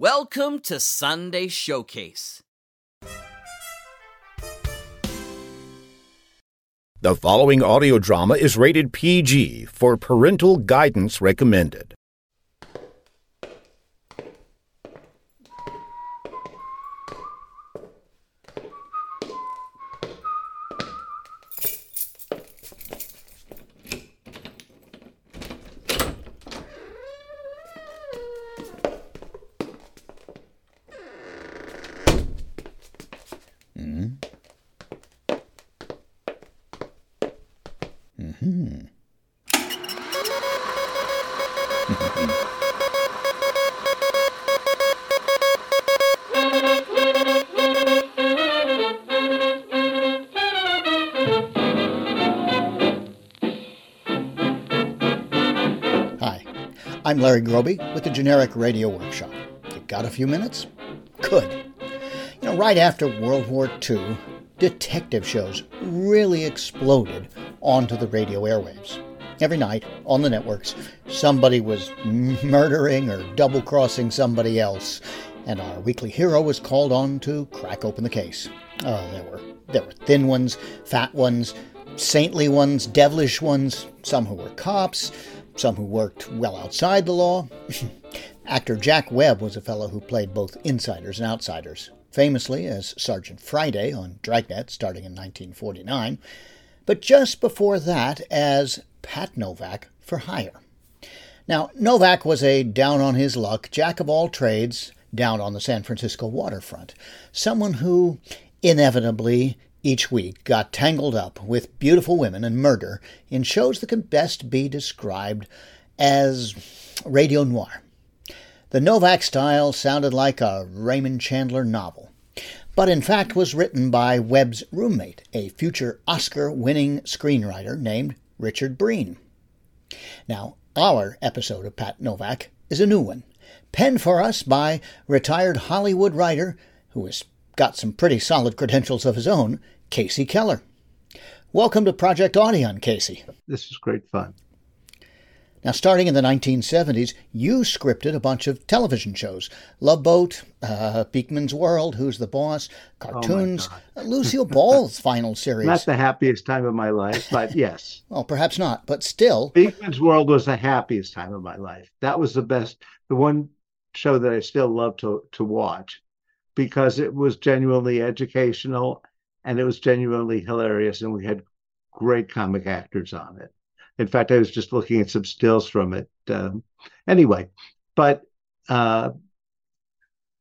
Welcome to Sunday Showcase. The following audio drama is rated PG for parental guidance recommended. I'm Larry Groebe with the Generic Radio Workshop. You got a few minutes? Good. You know, right after World War II, detective shows really exploded onto the radio airwaves. Every night on the networks, somebody was murdering or double crossing somebody else, and our weekly hero was called on to crack open the case. Uh, there were there were thin ones, fat ones, saintly ones, devilish ones, some who were cops, some who worked well outside the law. Actor Jack Webb was a fellow who played both insiders and outsiders, famously as Sergeant Friday on Dragnet starting in 1949 but just before that as Pat Novak for hire. Now, Novak was a down on his luck, jack of all trades, down on the San Francisco waterfront, someone who inevitably each week got tangled up with beautiful women and murder in shows that can best be described as radio noir. The Novak style sounded like a Raymond Chandler novel but in fact was written by Webb's roommate, a future Oscar winning screenwriter named Richard Breen. Now, our episode of Pat Novak is a new one, penned for us by retired Hollywood writer who has got some pretty solid credentials of his own, Casey Keller. Welcome to Project Audion, Casey. This is great fun. Now, starting in the 1970s, you scripted a bunch of television shows Love Boat, uh, Beakman's World, Who's the Boss, cartoons, oh Lucille Ball's final series. Not the happiest time of my life, but yes. well, perhaps not, but still. Beakman's World was the happiest time of my life. That was the best, the one show that I still love to, to watch because it was genuinely educational and it was genuinely hilarious, and we had great comic actors on it. In fact, I was just looking at some stills from it. Um, anyway, but uh,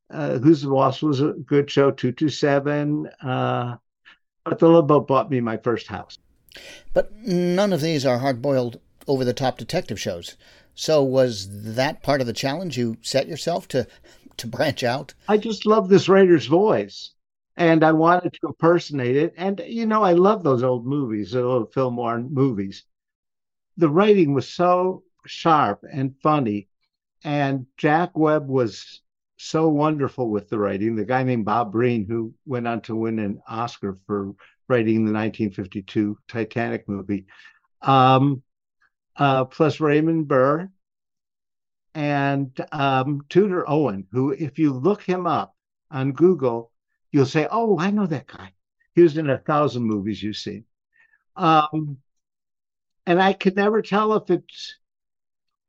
uh, Who's the Boss was a good show, 227. Uh, but the Boat bought me my first house. But none of these are hard boiled, over the top detective shows. So was that part of the challenge you set yourself to to branch out? I just love this writer's voice. And I wanted to impersonate it. And you know, I love those old movies, the old film noir movies the writing was so sharp and funny. And Jack Webb was so wonderful with the writing. The guy named Bob Breen, who went on to win an Oscar for writing the 1952 Titanic movie, um, uh, plus Raymond Burr and um, Tudor Owen, who, if you look him up on Google, you'll say, "Oh, I know that guy. He was in a thousand movies you've seen." Um, and I could never tell if it's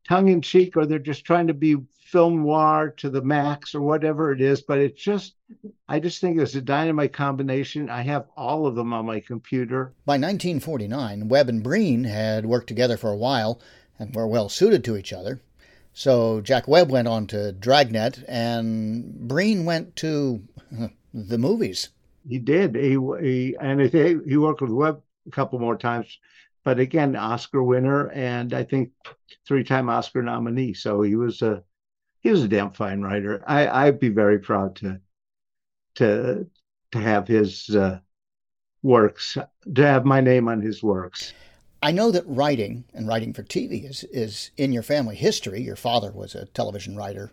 tongue in cheek or they're just trying to be film noir to the max or whatever it is. But it's just, I just think it's a dynamite combination. I have all of them on my computer. By 1949, Webb and Breen had worked together for a while and were well suited to each other. So Jack Webb went on to Dragnet, and Breen went to the movies. He did. He, he and he, he worked with Webb a couple more times but again, Oscar winner and I think three-time Oscar nominee. So he was a he was a damn fine writer. I, I'd be very proud to to to have his uh, works, to have my name on his works. I know that writing and writing for TV is is in your family history. Your father was a television writer,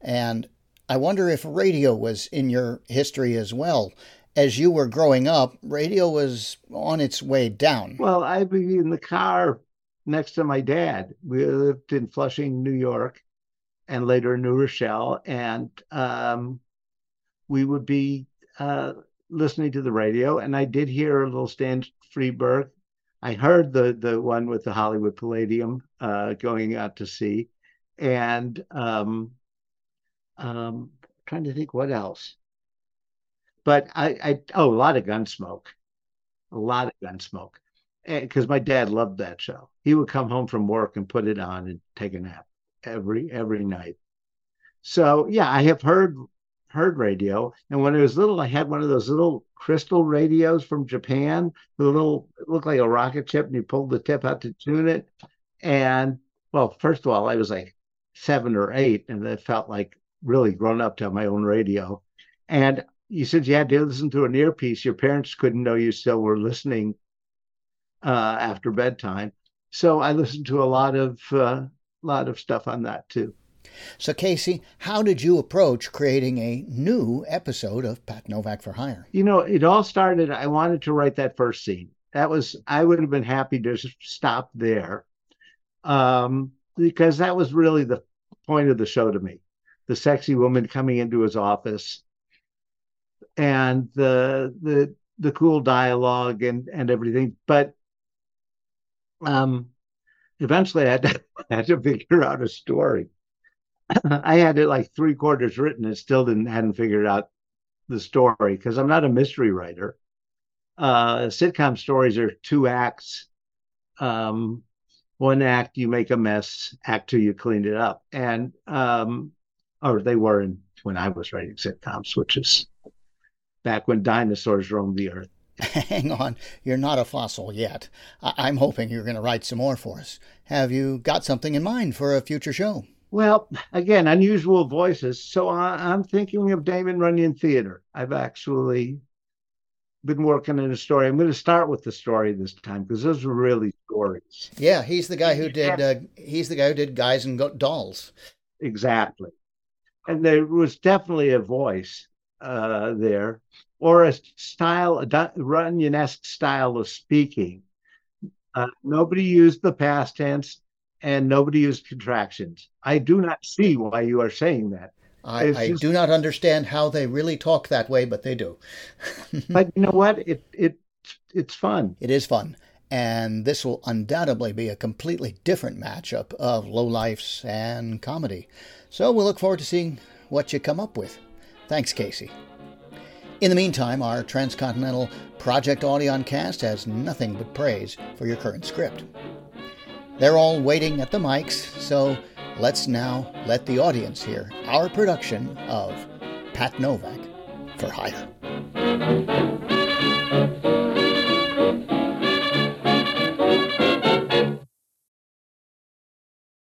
and I wonder if radio was in your history as well. As you were growing up, radio was on its way down. Well, I'd be in the car next to my dad. We lived in Flushing, New York, and later New Rochelle, and um, we would be uh, listening to the radio. And I did hear a little Stan Freberg. I heard the the one with the Hollywood Palladium uh, going out to sea, and um, um, trying to think what else. But I, I oh, a lot of Gunsmoke, a lot of Gunsmoke, because my dad loved that show. He would come home from work and put it on and take a nap every every night. So yeah, I have heard heard radio, and when I was little, I had one of those little crystal radios from Japan. The little it looked like a rocket ship, and you pulled the tip out to tune it. And well, first of all, I was like seven or eight, and it felt like really grown up to have my own radio. And you said you had to listen to an earpiece. Your parents couldn't know you still were listening uh, after bedtime. So I listened to a lot of uh, lot of stuff on that too. So, Casey, how did you approach creating a new episode of Pat Novak for Hire? You know, it all started. I wanted to write that first scene. That was I would have been happy to stop there, um, because that was really the point of the show to me. The sexy woman coming into his office, and the the the cool dialogue and and everything. But um, eventually, I had to, I had to figure out a story. I had it like three quarters written and still didn't hadn't figured out the story because I'm not a mystery writer. Uh, sitcom stories are two acts. Um, one act you make a mess, act two you clean it up, and um, or they were in when I was writing sitcoms, which is back when dinosaurs roamed the earth. Hang on, you're not a fossil yet. I- am hoping you're going to write some more for us. Have you got something in mind for a future show? Well, again, unusual voices. So I, am thinking of Damon Runyon Theater. I've actually been working on a story. I'm going to start with the story this time because those are really stories. Yeah, he's the guy who did. Uh, he's the guy who did Guys and Got Dolls. Exactly, and there was definitely a voice uh, there, or a style, a Runyon-esque style of speaking. Uh, nobody used the past tense and nobody used contractions. I do not see why you are saying that. I, I just, do not understand how they really talk that way, but they do. but you know what? It it it's fun. It is fun. And this will undoubtedly be a completely different matchup of low lifes and comedy. So we'll look forward to seeing what you come up with. Thanks, Casey. In the meantime, our Transcontinental Project Audion cast has nothing but praise for your current script. They're all waiting at the mics, so let's now let the audience hear our production of Pat Novak for Hire.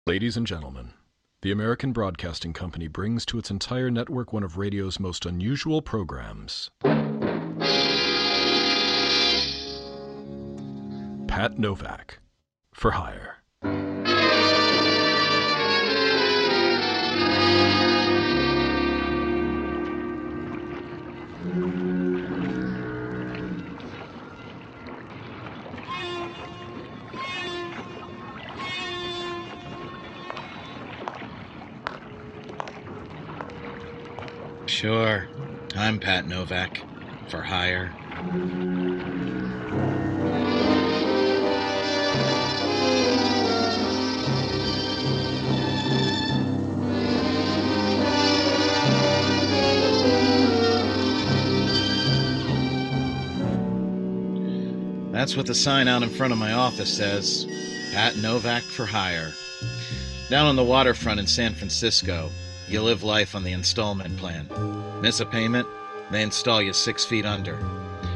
Ladies and gentlemen, the American Broadcasting Company brings to its entire network one of radio's most unusual programs. Pat Novak for hire. Sure. I'm Pat Novak. For hire. That's what the sign out in front of my office says Pat Novak for hire. Down on the waterfront in San Francisco, you live life on the installment plan. Miss a payment, they install you six feet under.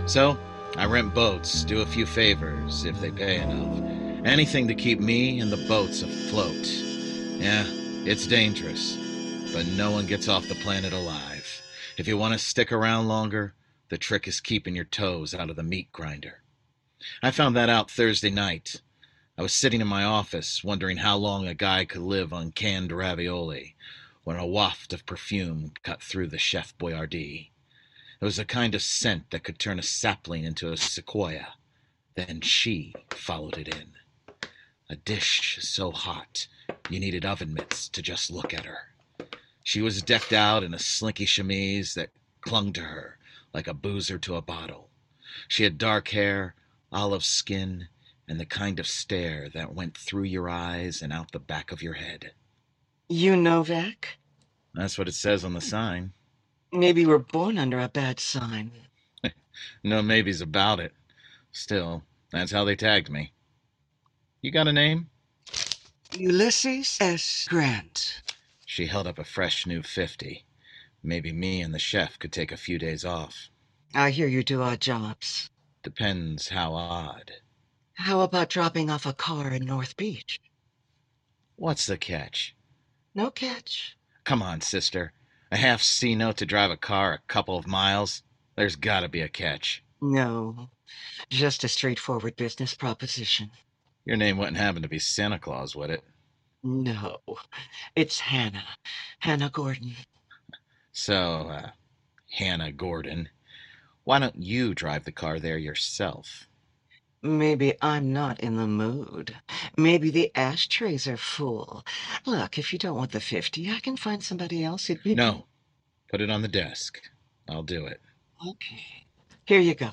So, I rent boats, do a few favors if they pay enough. Anything to keep me and the boats afloat. Yeah, it's dangerous. but no one gets off the planet alive. If you want to stick around longer, the trick is keeping your toes out of the meat grinder. I found that out Thursday night. I was sitting in my office, wondering how long a guy could live on canned ravioli, when a waft of perfume cut through the Chef Boyardee. It was a kind of scent that could turn a sapling into a sequoia. Then she followed it in. A dish so hot you needed oven mitts to just look at her. She was decked out in a slinky chemise that clung to her like a boozer to a bottle. She had dark hair, olive skin, and the kind of stare that went through your eyes and out the back of your head. You Novak? That's what it says on the sign. Maybe we're born under a bad sign. No maybes about it. Still, that's how they tagged me. You got a name? Ulysses S. Grant. She held up a fresh new 50. Maybe me and the chef could take a few days off. I hear you do odd jobs. Depends how odd. How about dropping off a car in North Beach? What's the catch? No catch. Come on, sister. A half C note to drive a car a couple of miles? There's gotta be a catch. No. Just a straightforward business proposition. Your name wouldn't happen to be Santa Claus, would it? No. It's Hannah. Hannah Gordon. So, uh, Hannah Gordon, why don't you drive the car there yourself? Maybe I'm not in the mood. Maybe the ashtrays are full. Look, if you don't want the 50, I can find somebody else who'd be. No. Put it on the desk. I'll do it. Okay. Here you go.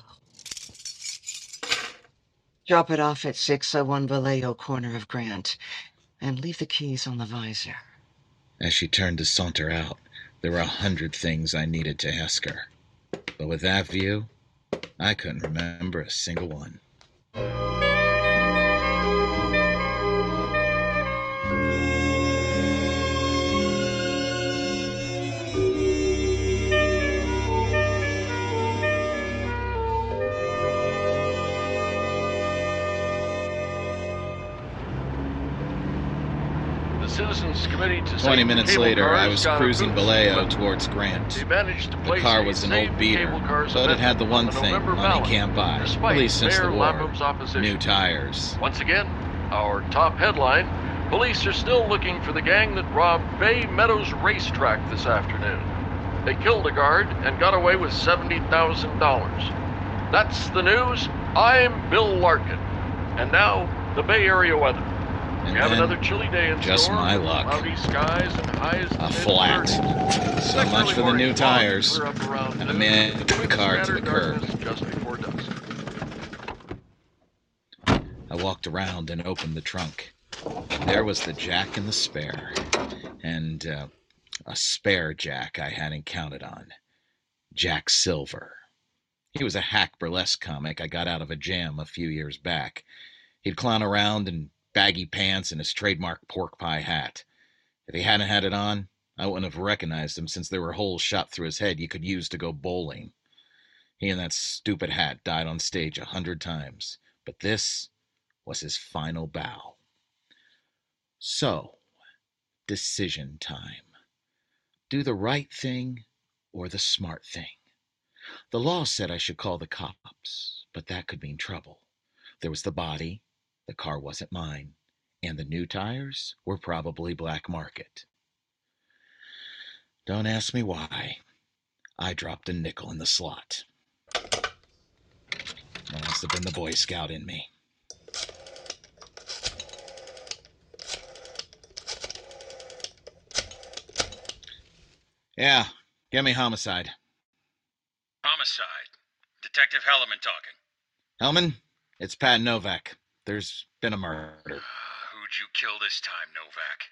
Drop it off at 601 Vallejo, corner of Grant, and leave the keys on the visor. As she turned to saunter out, there were a hundred things I needed to ask her. But with that view, I couldn't remember a single one. 20 minutes later, I was cruising Vallejo towards Grant. Managed to The car was an old beater, but it had the one on thing money can't buy, at least since the war. New tires. Once again, our top headline Police are still looking for the gang that robbed Bay Meadows Racetrack this afternoon. They killed a guard and got away with $70,000. That's the news. I'm Bill Larkin. And now, the Bay Area weather. And we have another chilly day in just store. my luck. Cloudy skies and highs A flat. mid-30s. So Next much for the new tires. clear up around And a man took the car to the curb. Just before dusk. I walked around and opened the trunk. There was the jack and the spare, and uh, a spare jack I hadn't counted on. Jack Silver. He was a hack burlesque comic I got out of a jam a few years back. He'd clown around in baggy pants and his trademark pork pie hat. If he hadn't had it on, I wouldn't have recognized him since there were holes shot through his head you could use to go bowling. He and that stupid hat died on stage a hundred times, but this was his final bow. So, decision time. Do the right thing or the smart thing. The law said I should call the cops, but that could mean trouble. There was the body, the car wasn't mine, and the new tires were probably black market. Don't ask me why. I dropped a nickel in the slot. That must have been the Boy Scout in me. Yeah, get me homicide. Homicide. Detective Hellman talking. Hellman, it's Pat Novak. There's been a murder. Who'd you kill this time, Novak?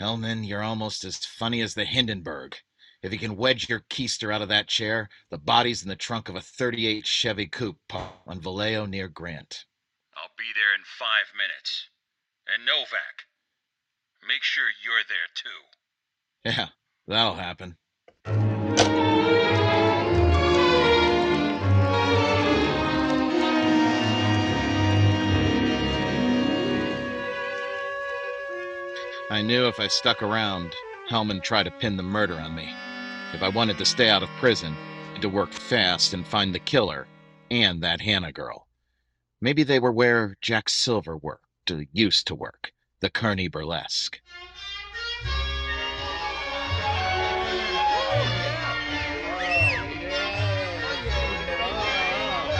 Hellman, you're almost as funny as the Hindenburg. If you can wedge your keister out of that chair, the body's in the trunk of a 38 Chevy Coupe parked on Vallejo near Grant. I'll be there in five minutes. And Novak, make sure you're there too. Yeah, that'll happen. I knew if I stuck around, Hellman tried to pin the murder on me. If I wanted to stay out of prison, I had to work fast and find the killer and that Hannah girl. Maybe they were where Jack Silver worked, or used to work, the Kearny Burlesque.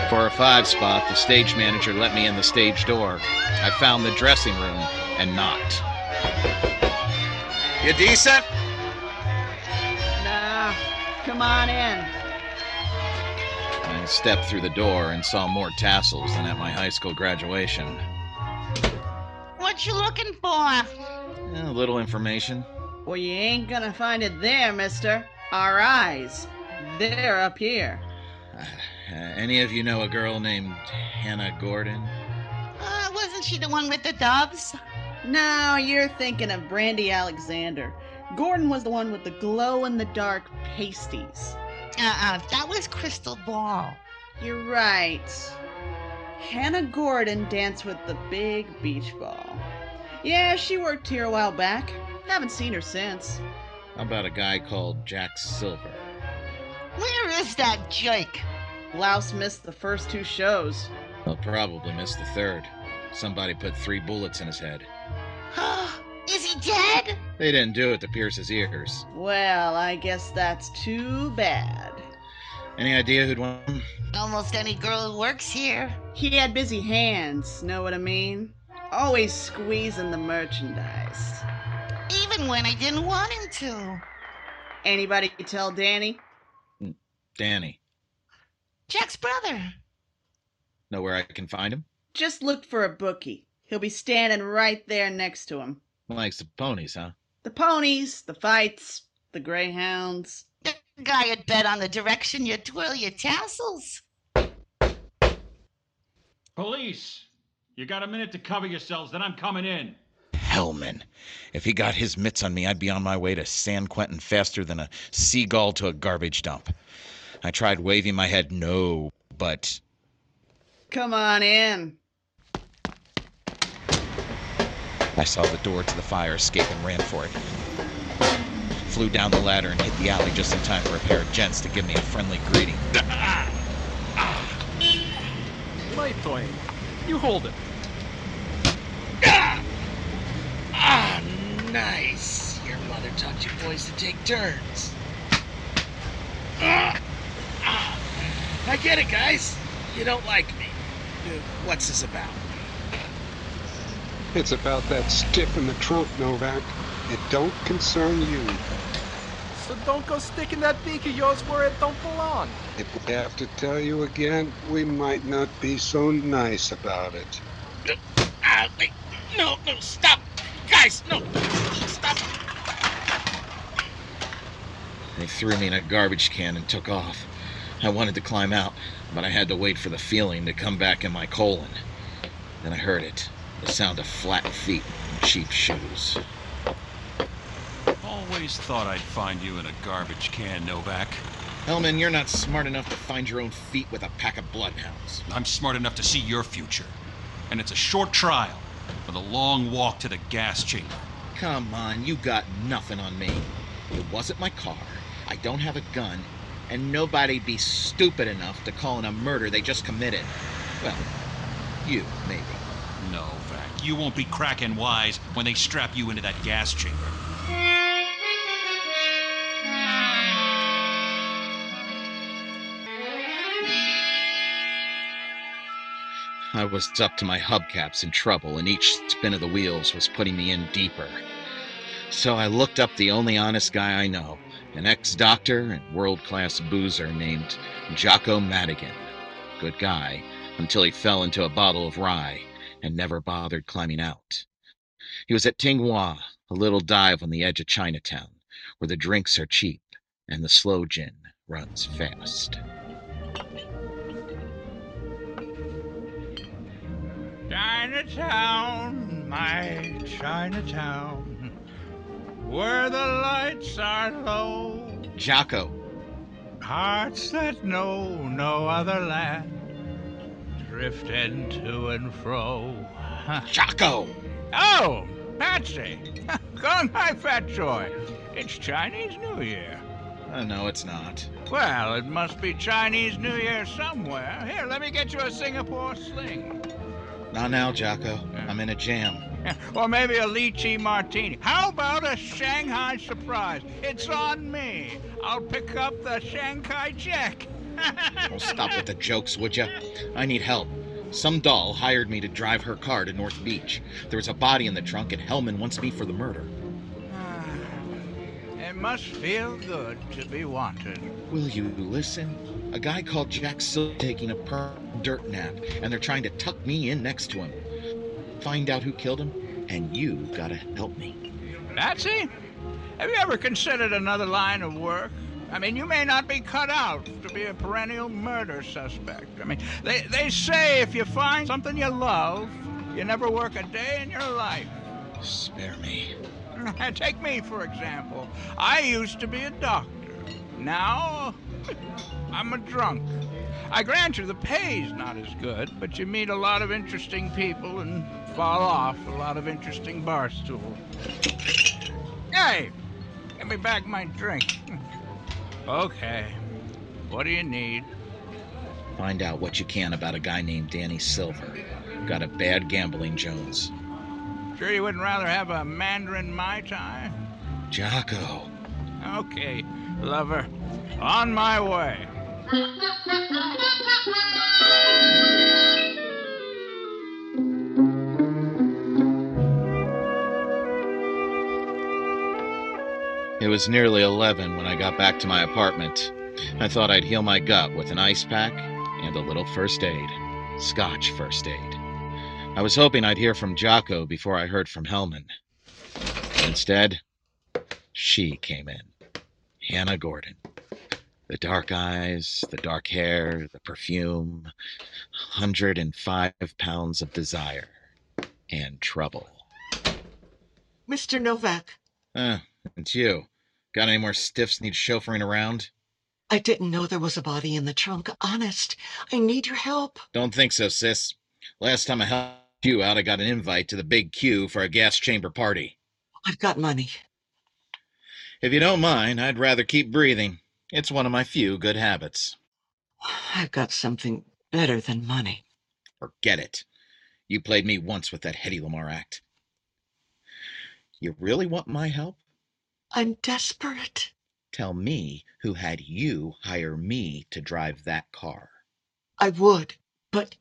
For a five spot, the stage manager let me in the stage door. I found the dressing room and knocked. You decent? Nah, come on in. I stepped through the door and saw more tassels than at my high school graduation. What you looking for? A little information. Well, you ain't gonna find it there, mister. Our eyes. They're up here. Uh, any of you know a girl named Hannah Gordon? Uh, wasn't she the one with the doves? No, you're thinking of Brandy Alexander. Gordon was the one with the glow in the dark pasties. Uh-uh, that was Crystal Ball. You're right. Hannah Gordon danced with the big beach ball. Yeah, she worked here a while back. Haven't seen her since. How about a guy called Jack Silver? Where is that jerk? Louse missed the first two shows. He'll probably miss the third. Somebody put three bullets in his head. is he dead? They didn't do it to pierce his ears. Well, I guess that's too bad. Any idea who'd won? Almost any girl who works here. He had busy hands, know what I mean? Always squeezing the merchandise. Even when I didn't want him to. Anybody tell Danny? Danny. Jack's brother. Know where I can find him? Just look for a bookie. He'll be standing right there next to him. Likes the ponies, huh? The ponies, the fights, the greyhounds. The guy would bet on the direction you twirl your tassels. Police! You got a minute to cover yourselves, then I'm coming in. Hellman. If he got his mitts on me, I'd be on my way to San Quentin faster than a seagull to a garbage dump. I tried waving my head no, but. Come on in. I saw the door to the fire escape and ran for it. Flew down the ladder and hit the alley just in time for a pair of gents to give me a friendly greeting. Light plane. You hold it. Ah, nice. Your mother taught you boys to take turns. Ah, ah. I get it, guys. You don't like me. Uh, What's this about? It's about that stiff in the trunk, Novak. It don't concern you. So don't go sticking that beak of yours where it don't belong. If we have to tell you again, we might not be so nice about it. Ah, wait. No, no, stop. Guys, no. Stop. They threw me in a garbage can and took off. I wanted to climb out, but I had to wait for the feeling to come back in my colon. Then I heard it the sound of flat feet and cheap shoes. Always thought I'd find you in a garbage can, Novak. Hellman, you're not smart enough to find your own feet with a pack of bloodhounds. I'm smart enough to see your future. And it's a short trial with a long walk to the gas chamber. Come on, you got nothing on me. It wasn't my car. I don't have a gun. And nobody'd be stupid enough to call in a murder they just committed. Well, you, maybe. No. You won't be cracking wise when they strap you into that gas chamber. I was up to my hubcaps in trouble, and each spin of the wheels was putting me in deeper. So I looked up the only honest guy I know, an ex doctor and world class boozer named Jocko Madigan. Good guy, until he fell into a bottle of rye and never bothered climbing out. He was at Tinghua, a little dive on the edge of Chinatown, where the drinks are cheap and the slow gin runs fast. Chinatown, my Chinatown, where the lights are low. Jocko, Hearts that know no other land, drifting to and fro. Jocko! Oh, Patsy! Gung Hay Fat Choy. It's Chinese New Year. Uh, no, it's not. Well, it must be Chinese New Year somewhere. Here, let me get you a Singapore sling. Not now, Jocko. I'm in a jam. Or maybe a lychee martini. How about a Shanghai surprise? It's on me. I'll pick up the Shanghai Jack. Oh, stop with the jokes, would you? I need help. Some doll hired me to drive her car to North Beach. There's a body in the trunk, and Hellman wants me for the murder. Ah, it must feel good to be wanted. Will you listen? A guy called Jack Silver taking a per dirt nap, and they're trying to tuck me in next to him. Find out who killed him, and you gotta help me. Patsy, have you ever considered another line of work? I mean, you may not be cut out to be a perennial murder suspect. I mean, they, they say if you find something you love, you never work a day in your life. Spare me. Take me, for example. I used to be a doctor. Now, I'm a drunk. I grant you the pay's not as good, but you meet a lot of interesting people and fall off a lot of interesting bar stools. Hey, give me back my drink. Okay, what do you need? Find out what you can about a guy named Danny Silver. Got a bad gambling Jones. Sure you wouldn't rather have a Mandarin Mai Tai? Jocko. Okay, lover. On my way. was nearly 11 when I got back to my apartment. I thought I'd heal my gut with an ice pack and a little first aid. Scotch first aid. I was hoping I'd hear from Jocko before I heard from Hellman. Instead, she came in. Hannah Gordon. The dark eyes, the dark hair, the perfume. 105 pounds of desire and trouble. Mr. Novak, Uh, it's you. Got any more stiffs need chauffeuring around? I didn't know there was a body in the trunk. Honest, I need your help. Don't think so, sis. Last time I helped you out, I got an invite to the big Q for a gas chamber party. I've got money. If you don't mind, I'd rather keep breathing. It's one of my few good habits. I've got something better than money. Forget it. You played me once with that Hedy Lamarr act. You really want my help? I'm desperate. Tell me who had you hire me to drive that car. I would, but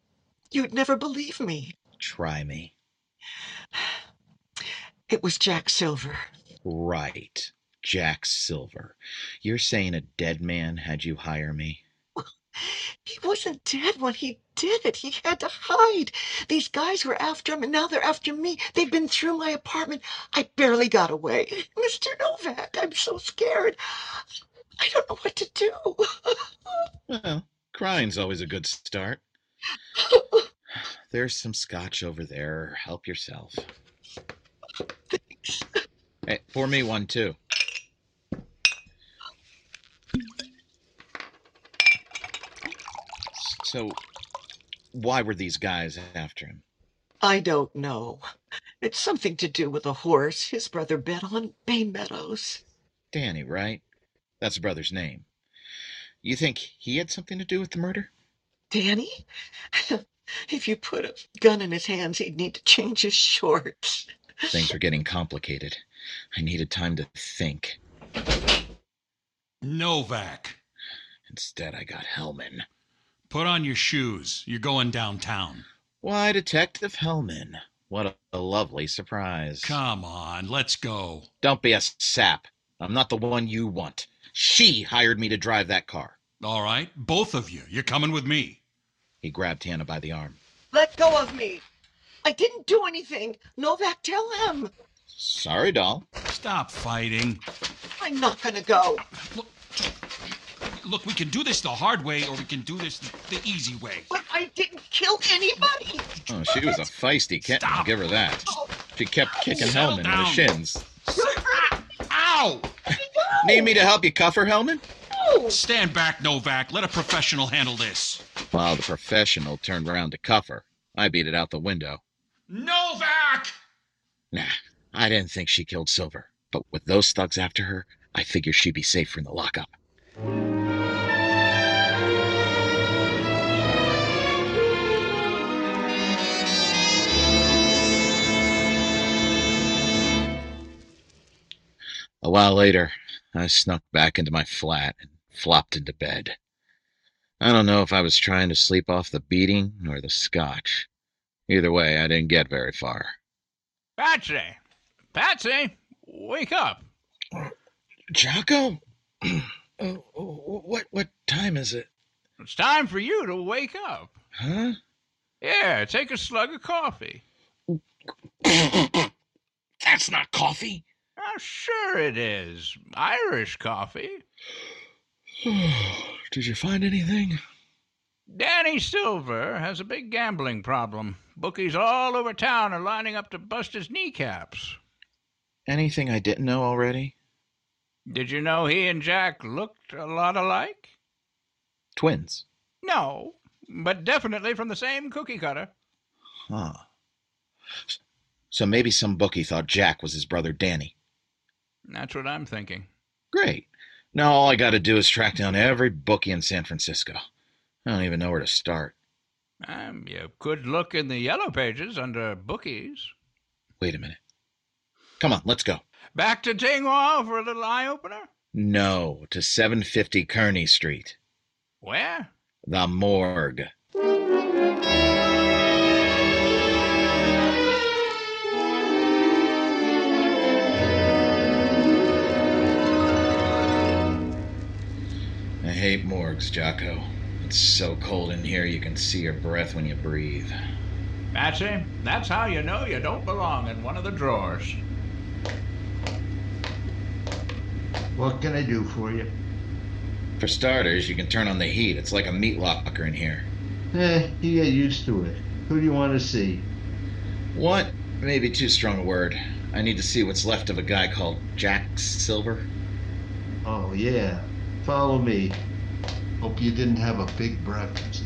you'd never believe me. Try me. It was Jack Silver. Right. Jack Silver. You're saying a dead man had you hire me? He wasn't dead when he did it. He had to hide. These guys were after him, and now they're after me. They've been through my apartment. I barely got away. Mr. Novak, I'm so scared. I don't know what to do. Well, crying's always a good start. There's some scotch over there. Help yourself. Hey, pour me one too. So, why were these guys after him? I don't know. It's something to do with a horse his brother bet on Bay Meadows. Danny, right? That's the brother's name. You think he had something to do with the murder? Danny? if you put a gun in his hands, he'd need to change his shorts. Things were getting complicated. I needed time to think. Novak. Instead, I got Hellman. Put on your shoes. You're going downtown. Why, Detective Hellman. What a, a lovely surprise. Come on, let's go. Don't be a sap. I'm not the one you want. She hired me to drive that car. All right, both of you. You're coming with me. He grabbed Hannah by the arm. Let go of me. I didn't do anything. Novak, tell him. Sorry, doll. Stop fighting. I'm not gonna go. Look, we can do this the hard way or we can do this the easy way. But I didn't kill anybody. Oh, she was a feisty kitten. I'll give her that. She kept oh. kicking Settle Hellman in the shins. Ow! Need me to help you cuff her, Hellman? Stand back, Novak. Let a professional handle this. While the professional turned around to cuff her, I beat it out the window. Novak! Nah, I didn't think she killed Silver, but with those thugs after her, I figure she'd be safer in the lockup. While later, I snuck back into my flat and flopped into bed. I don't know if I was trying to sleep off the beating or the scotch. Either way, I didn't get very far. Patsy! Patsy! Wake up! Jocko? Uh, what what time is it? It's time for you to wake up. Huh? Yeah, take a slug of coffee. That's not coffee. Oh, sure it is. Irish coffee. Did you find anything? Danny Silver has a big gambling problem. Bookies all over town are lining up to bust his kneecaps. Anything I didn't know already? Did you know he and Jack looked a lot alike? Twins. No, but definitely from the same cookie cutter. Huh. So maybe some bookie thought Jack was his brother Danny. That's what I'm thinking. Great. Now all I gotta do is track down every bookie in San Francisco. I don't even know where to start. Um, you could look in the yellow pages under bookies. Wait a minute. Come on, let's go. Back to Dingwall for a little eye opener? No, to 750 Kearny Street. Where? The morgue. Hate morgues, Jocko. It's so cold in here you can see your breath when you breathe. Patsy, that's how you know you don't belong in one of the drawers. What can I do for you? For starters, you can turn on the heat. It's like a meat locker in here. Eh, you get used to it. Who do you want to see? What? Maybe too strong a word. I need to see what's left of a guy called Jack Silver. Oh, yeah. Follow me. Hope you didn't have a big breakfast.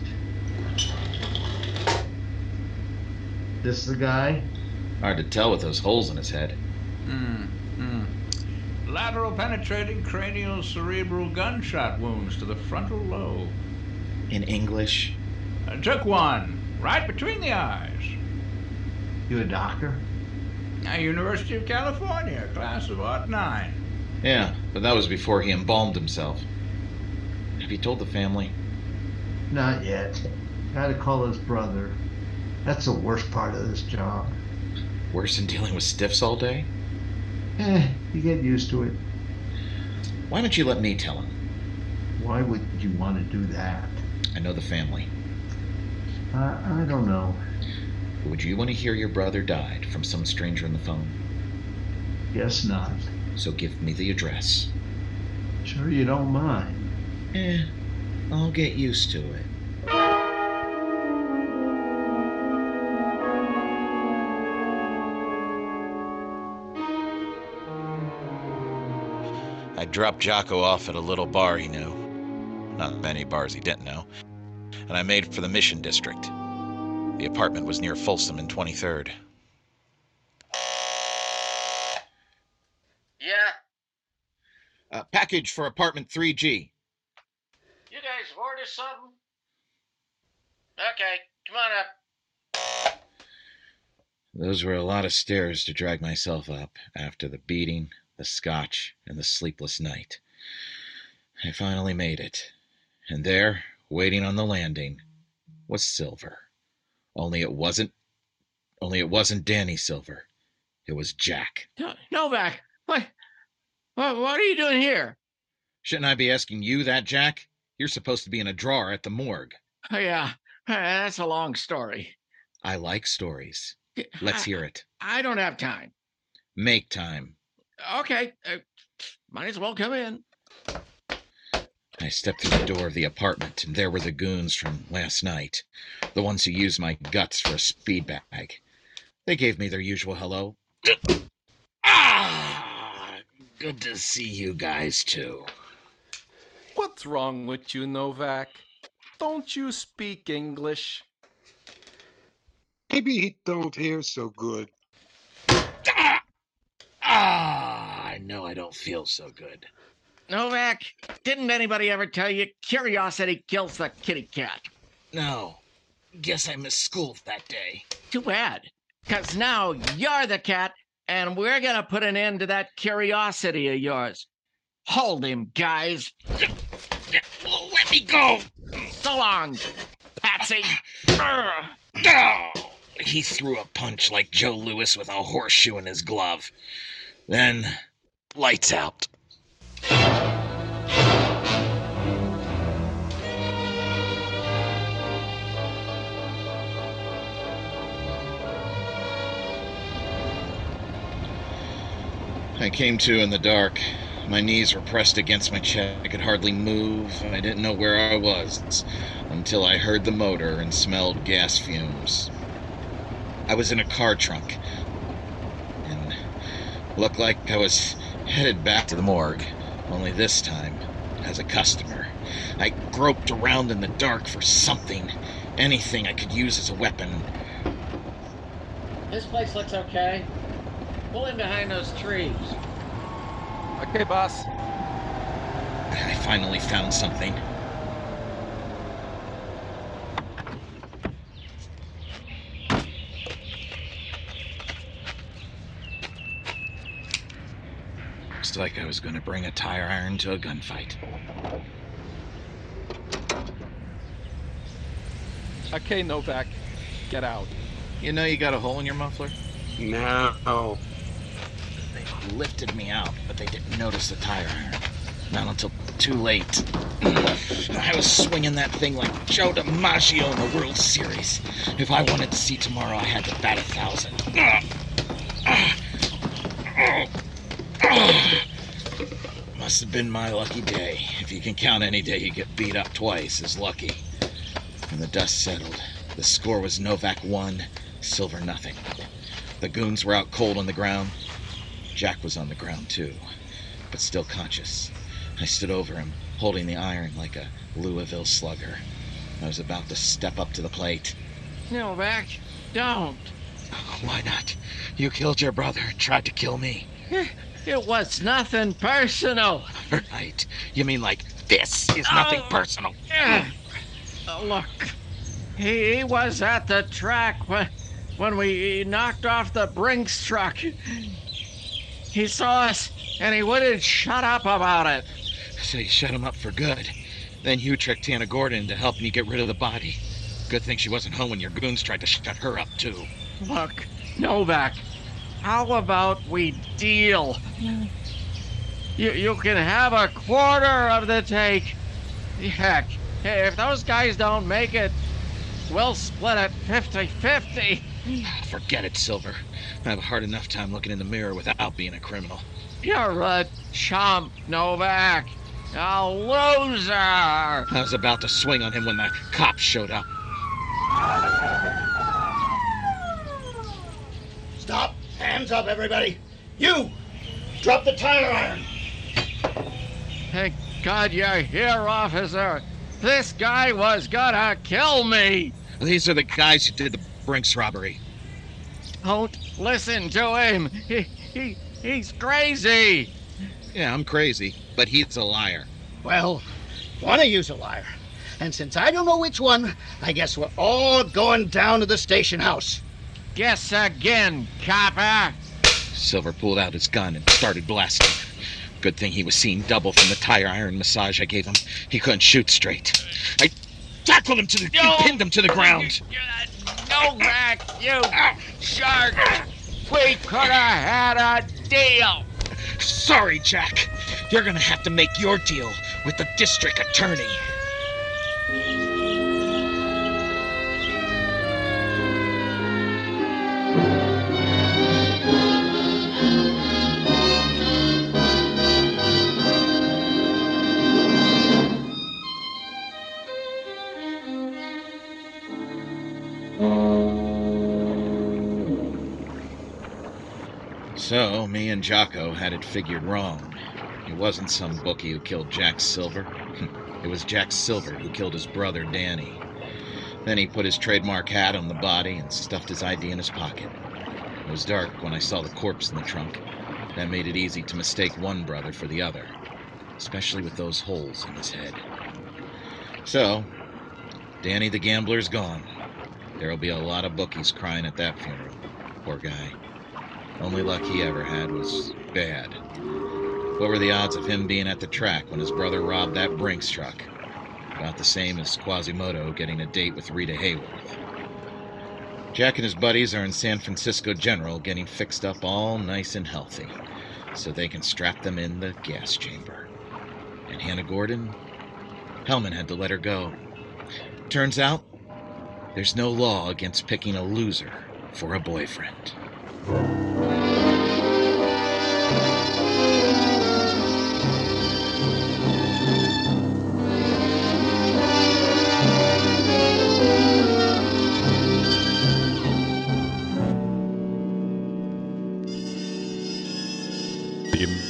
This the guy? Hard to tell with those holes in his head. Hmm. Hmm. Lateral penetrating cranial cerebral gunshot wounds to the frontal lobe. In English? I took one right between the eyes. You a doctor? Now, University of California, class of Art 9. Yeah, but that was before he embalmed himself. Have you told the family? Not yet. Gotta call his brother. That's the worst part of this job. Worse than dealing with stiffs all day? Eh, you get used to it. Why don't you let me tell him? Why would you want to do that? I know the family. Uh, I don't know. Would you want to hear your brother died from some stranger on the phone? Guess not. So give me the address. Sure you don't mind. Eh, I'll get used to it. I dropped Jocko off at a little bar he knew. Not many bars he didn't know. And I made for the Mission District. The apartment was near Folsom and 23rd. Yeah? Uh, package for apartment 3G. You guys have ordered something? Okay, come on up. Those were a lot of stairs to drag myself up after the beating, the scotch, and the sleepless night. I finally made it. And there, waiting on the landing, was Silver. Only it wasn't only it wasn't Danny Silver. It was Jack. No, Novak, what, what, what are you doing here? Shouldn't I be asking you that, Jack? You're supposed to be in a drawer at the morgue. Oh, yeah, that's a long story. I like stories. Let's hear it. I don't have time. Make time. Okay, uh, might as well come in. I stepped through the door of the apartment, and there were the goons from last night. The ones who used my guts for a speed bag. They gave me their usual hello. ah! Good to see you guys, too. What's wrong with you, Novak? Don't you speak English? Maybe he don't hear so good. Ah, ah! I know I don't feel so good. Novak, didn't anybody ever tell you curiosity kills the kitty cat? No. Guess I missed school that day. Too bad. Because now you're the cat, and we're going to put an end to that curiosity of yours. Hold him, guys. Me go! So long, Patsy. He threw a punch like Joe Louis with a horseshoe in his glove. Then, lights out. I came to in the dark. My knees were pressed against my chest. I could hardly move. I didn't know where I was until I heard the motor and smelled gas fumes. I was in a car trunk and looked like I was headed back to the morgue, only this time as a customer. I groped around in the dark for something, anything I could use as a weapon. This place looks okay. Pull in behind those trees. Okay, boss. I finally found something. Looks like I was going to bring a tire iron to a gunfight. Okay, Novak. Get out. You know you got a hole in your muffler? No. Lifted me out, but they didn't notice the tire iron. Not until too late. I was swinging that thing like Joe DiMaggio in the World Series. If I wanted to see tomorrow, I had to bat a thousand. Must have been my lucky day. If you can count any day you get beat up twice as lucky. When the dust settled, the score was Novak 1, Silver nothing. The goons were out cold on the ground. Jack was on the ground too, but still conscious. I stood over him, holding the iron like a Louisville slugger. I was about to step up to the plate. Novak, don't. Why not? You killed your brother, tried to kill me. It was nothing personal. Right. You mean like this is nothing Oh. personal? Uh, look, he, he was at the track when, when we knocked off the Brinks truck. He saw us and he wouldn't shut up about it. So you shut him up for good. Then you tricked Hannah Gordon to help you get rid of the body. Good thing she wasn't home when your goons tried to shut her up too. Look, Novak, how about we deal? You, you can have a quarter of the take. Heck, if those guys don't make it, we'll split it 50 50. Forget it, Silver. I have a hard enough time looking in the mirror without being a criminal. You're a chump, Novak. A loser. I was about to swing on him when the cops showed up. Stop! Hands up, everybody! You! Drop the tire iron! Thank God you're here, officer. This guy was gonna kill me. These are the guys who did the Brinks robbery. Don't listen to him. He, he, he's crazy. Yeah, I'm crazy, but he's a liar. Well, one of you's a liar. And since I don't know which one, I guess we're all going down to the station house. Guess again, copper. Silver pulled out his gun and started blasting. Good thing he was seeing double from the tire iron massage I gave him. He couldn't shoot straight. I tackled him to the, pinned him to the ground. Novak, you shark. We could have had a deal. Sorry, Jack. You're gonna have to make your deal with the district attorney. And Jocko had it figured wrong. It wasn't some bookie who killed Jack Silver. Hmm. it was Jack Silver who killed his brother, Danny. Then he put his trademark hat on the body and stuffed his ID in his pocket. It was dark when I saw the corpse in the trunk. That made it easy to mistake one brother for the other, especially with those holes in his head. So, Danny the gambler's gone. There'll be a lot of bookies crying at that funeral. Poor guy. Only luck he ever had was bad. What were the odds of him being at the track when his brother robbed that Brinks truck? About the same as Quasimodo getting a date with Rita Hayworth. Jack and his buddies are in San Francisco General getting fixed up all nice and healthy so they can strap them in the gas chamber. And Hannah Gordon? Hellman had to let her go. Turns out, there's no law against picking a loser for a boyfriend.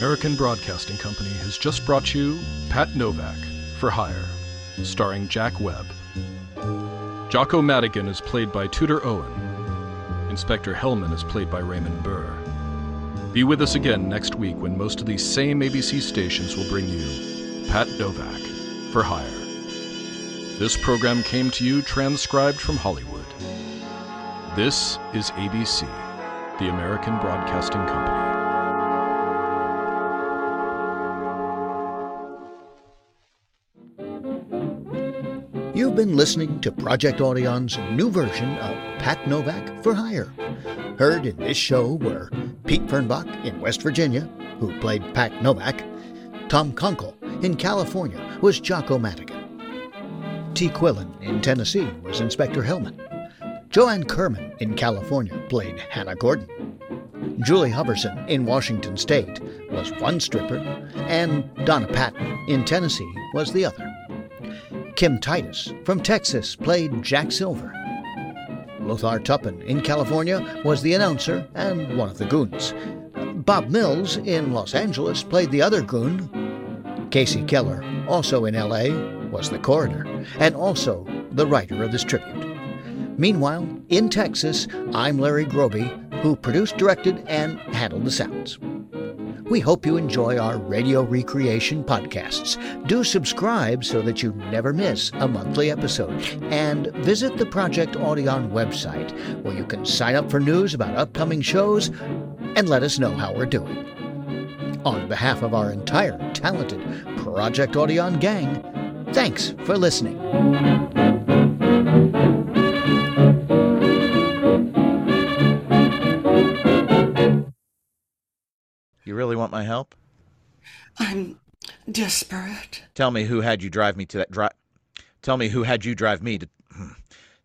American Broadcasting Company has just brought you Pat Novak for Hire, starring Jack Webb. Jocko Madigan is played by Tudor Owen. Inspector Hellman is played by Raymond Burr. Be with us again next week when most of these same ABC stations will bring you Pat Novak for Hire. This program came to you transcribed from Hollywood. This is ABC, the American Broadcasting Company. You've been listening to Project Audion's new version of Pat Novak for Hire. Heard in this show were Pete Fernbach in West Virginia, who played Pat Novak, Tom Kunkel in California was Jocko Madigan, T. Quillen in Tennessee was Inspector Hellman, Joanne Kerman in California played Hannah Gordon, Julie Huverson in Washington State was one stripper, and Donna Patton in Tennessee was the other. Kim Titus from Texas played Jack Silver. Lothar Tuppen in California was the announcer and one of the goons. Bob Mills in Los Angeles played the other goon. Casey Keller, also in LA, was the coroner and also the writer of this tribute. Meanwhile, in Texas, I'm Larry Groebe, who produced, directed, and handled the sounds. We hope you enjoy our radio recreation podcasts. Do subscribe so that you never miss a monthly episode. And visit the Project Audion website where you can sign up for news about upcoming shows and let us know how we're doing. On behalf of our entire talented Project Audion gang, thanks for listening. My help? I'm desperate. Tell me who had you drive me to that drive. Tell me who had you drive me to.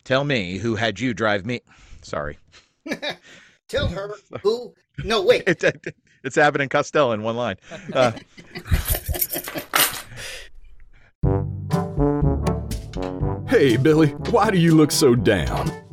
Tell me who had you drive me. Sorry. Tell her who. No, wait. it's, it's Abbott and Costello in one line. Uh, Hey, Billy, why do you look so down?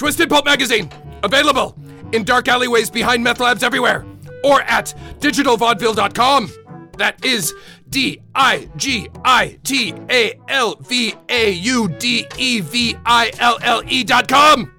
Twisted Pulp magazine, available in dark alleyways behind meth labs everywhere, or at digitalvaudeville.com. That is D I G I T A L V A U D E V I L L E dot com.